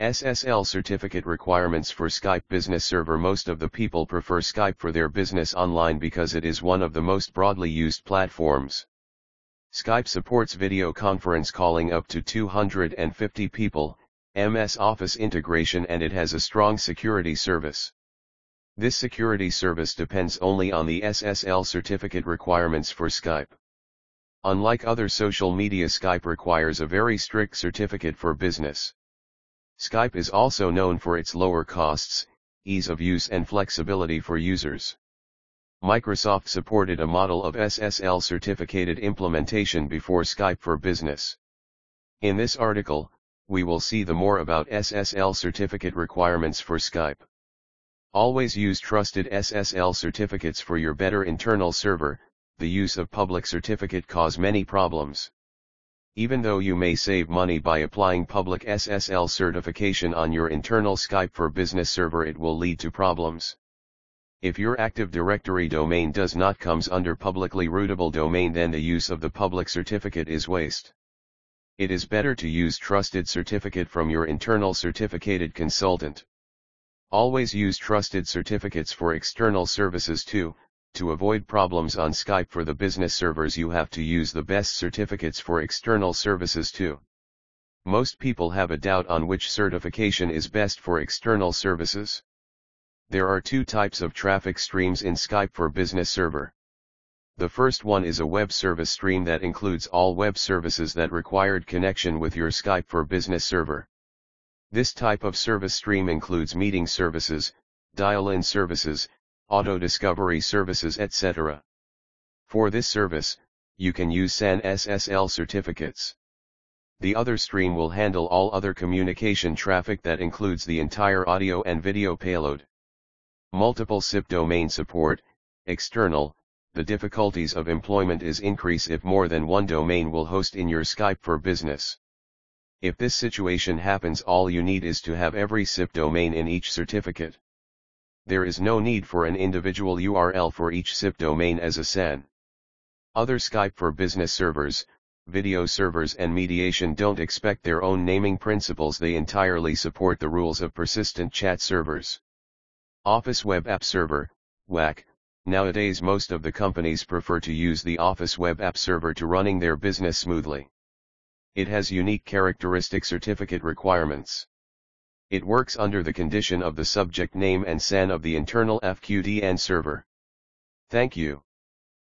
SSL certificate requirements for Skype Business Server Most of the people prefer Skype for their business online because it is one of the most broadly used platforms. Skype supports video conference calling up to 250 people, MS Office integration and it has a strong security service. This security service depends only on the SSL certificate requirements for Skype. Unlike other social media Skype requires a very strict certificate for business. Skype is also known for its lower costs, ease of use and flexibility for users. Microsoft supported a model of SSL certificated implementation before Skype for Business. In this article, we will see the more about SSL certificate requirements for Skype. Always use trusted SSL certificates for your better internal server, the use of public certificate cause many problems. Even though you may save money by applying public SSL certification on your internal Skype for Business server it will lead to problems. If your Active Directory domain does not comes under publicly routable domain then the use of the public certificate is waste. It is better to use trusted certificate from your internal certificated consultant. Always use trusted certificates for external services too, to avoid problems on Skype for the business servers you have to use the best certificates for external services too. Most people have a doubt on which certification is best for external services. There are two types of traffic streams in Skype for Business Server. The first one is a web service stream that includes all web services that required connection with your Skype for Business server. This type of service stream includes meeting services, dial-in services, auto discovery services etc. For this service, you can use SAN SSL certificates. The other stream will handle all other communication traffic that includes the entire audio and video payload. Multiple SIP domain support, external, the difficulties of employment is increase if more than one domain will host in your Skype for business. If this situation happens all you need is to have every SIP domain in each certificate there is no need for an individual URL for each SIP domain as a SAN. Other Skype for business servers, video servers and mediation don't expect their own naming principles they entirely support the rules of persistent chat servers. Office Web App Server, WAC, nowadays most of the companies prefer to use the Office Web App Server to running their business smoothly. It has unique characteristic certificate requirements. It works under the condition of the subject name and SAN of the internal FQDN server. Thank you.